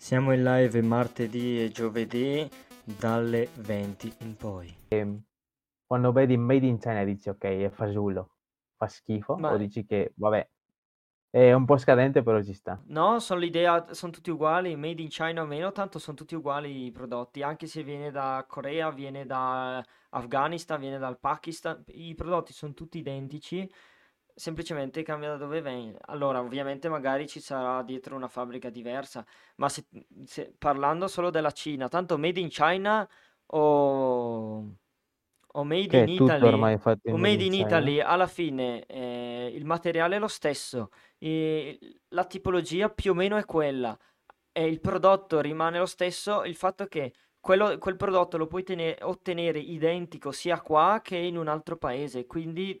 Siamo in live martedì e giovedì dalle 20 in poi. Quando vedi Made in China dici ok, è fasullo, fa schifo, Ma- o dici che vabbè, è un po' scadente però ci sta. No, sono l'idea, sono tutti uguali, made in China o meno, tanto sono tutti uguali i prodotti, anche se viene da Corea, viene da Afghanistan, viene dal Pakistan, i prodotti sono tutti identici, semplicemente cambia da dove viene. Allora, ovviamente magari ci sarà dietro una fabbrica diversa, ma se, se- parlando solo della Cina, tanto made in China o, o made Che in è tutto Italy, ormai fatto o in Made in in China. Italy, alla fine eh, il materiale è lo stesso. E la tipologia più o meno è quella e il prodotto rimane lo stesso, il fatto che quello- quel prodotto lo puoi tene- ottenere identico sia qua che in un altro paese, quindi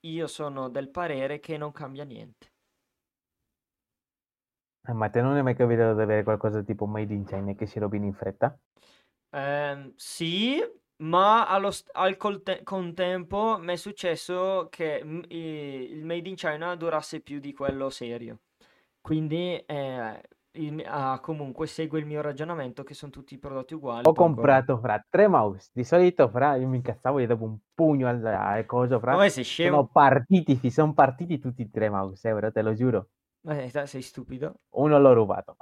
io sono del parere che non cambia niente. Eh, ma te non è mai capitato di avere qualcosa tipo Made in China che si rovina in fretta? Ehm, sì, ma allo al colte- contempo mi è successo che i- il Made in China durasse più di quello serio. Quindi eh, mi- ah, comunque segue il mio ragionamento che sono tutti prodotti uguali. Ho ancora- comprato fra tre mouse, di solito fra io mi incazzavo e davo un pugno al, al coso fra. Ma vai, sei Sono scemo? partiti, fi- sono partiti tutti e tre mouse, eh, bro, te lo giuro. Eh, te sei stupido? Uno l'ho rubato.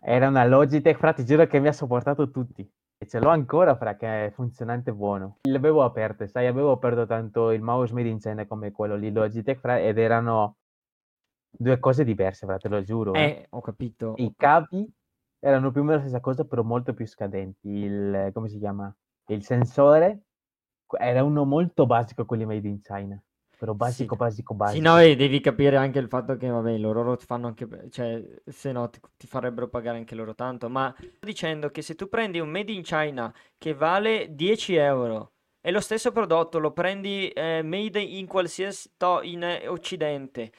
Era una Logitech, fra, ti giuro che mi ha sopportato tutti. E ce l'ho ancora, fra, che è funzionante buono. L'avevo aperto, sai, avevo aperto tanto il mouse made in China come quello lì Logitech, fra, ed erano due cose diverse, te lo giuro. eh. Eh, ho capito. I capi erano più o meno la stessa cosa, però molto più scadenti. Il, come si chiama? Il sensore era uno molto basico, quelli made in China. Però basico, Sì. basico, Sì, basico. no, e devi capire anche il fatto che, vabbè, loro lo fanno anche, cioè, se no ti, ti farebbero pagare anche loro tanto, ma sto dicendo che se tu prendi un Made in China che vale 10 euro e lo stesso prodotto lo prendi eh, made in qualsiasi to- in eh, Occidente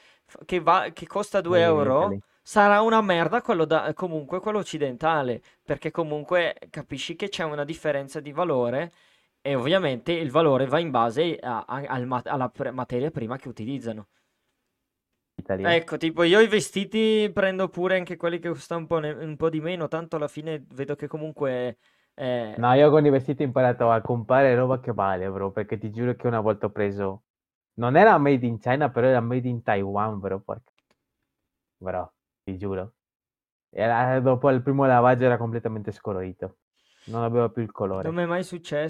che, va- che costa 2 Made in euro, sarà una merda quello da, comunque quello occidentale, perché comunque capisci che c'è una differenza di valore e ovviamente il valore va in base a- a- al alla pre- materia prima che utilizzano. Italiano. Ecco, tipo io i vestiti prendo pure anche quelli che costano un po', ne- un po' di meno, tanto alla fine vedo che comunque... eh, No, io con i vestiti ho imparato a comprare roba che vale, bro, perché ti giuro che una volta ho preso... Non era made in China, però era made in Taiwan, bro, porca. Bro, ti giuro. Era, dopo il primo lavaggio era completamente scolorito. Non aveva più il colore. non mi è mai successo.